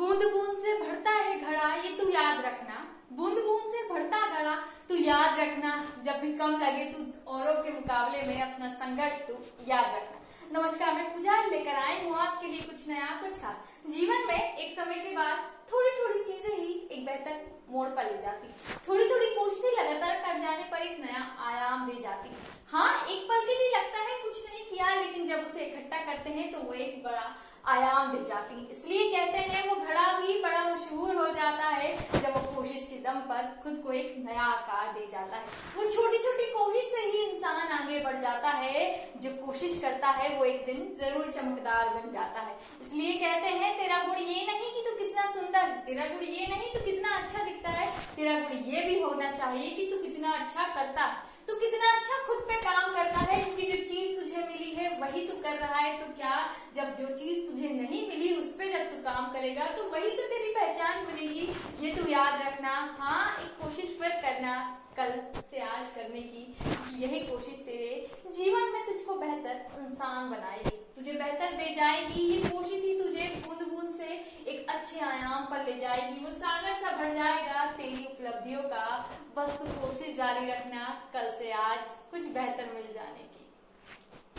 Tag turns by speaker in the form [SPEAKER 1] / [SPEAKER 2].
[SPEAKER 1] बूंद बूंद से भरता है घड़ा, ये तू याद रखना। बूंद बूंद से भरता घड़ा, तू याद रखना। जब भी कम लगे तू औरों के मुकाबले में अपना संघर्ष तू याद रखना। नमस्कार, मैं पूजा लेकर आई हूँ आपके लिए कुछ नया, कुछ खास। जीवन में एक समय के बाद थोड़ी थोड़ी चीज़ें ही एक बेहतर मोड़ पर ले जाती थोड़ी थोड़ी कोशिशें लगातार कर जाने पर एक नया आयाम दे जाती हाँ। एक पल के लिए लगता है कुछ नहीं किया, लेकिन जब उसे इकट्ठा करते हैं तो वो एक बड़ा आयाम दे जाती इसलिए कहते हैं वो घड़ा भी बड़ा मशहूर हो जाता है जब वो कोशिश के दम पर खुद को एक नया आकार दे जाता है। वो छोटी छोटी कोशिश से ही इंसान आगे बढ़ जाता है। जो कोशिश करता है, वो एक दिन ज़रूर चमकदार बन जाता है। इसलिए कहते हैं, तेरा गुण ये नहीं कि तू कितना सुंदर, तेरा गुण ये नहीं तू कितना अच्छा दिखता है। तेरा गुण ये भी होना चाहिए कि तू कितना अच्छा करता तू कितना अच्छा खुद पे काम करता है क्योंकि जो चीज़ तुझे मिली है, वही तू कर रहा है। तो क्या जब जो चीज़ तुझे नहीं मिली, उस पर जब तू काम करेगा तो वही तो ये तू याद रखना। हाँ एक कोशिश फिर करना कल से आज करने की यही कोशिश तेरे जीवन में तुझको बेहतर इंसान बनाएगी। तुझे बेहतर दे जाएगी। ये कोशिश ही तुझे बूंद बूंद से एक अच्छे आयाम पर ले जाएगी। वो सागर सा भर जाएगा तेरी उपलब्धियों का। बस तू कोशिश जारी रखना कल से आज कुछ बेहतर मिल जाने की।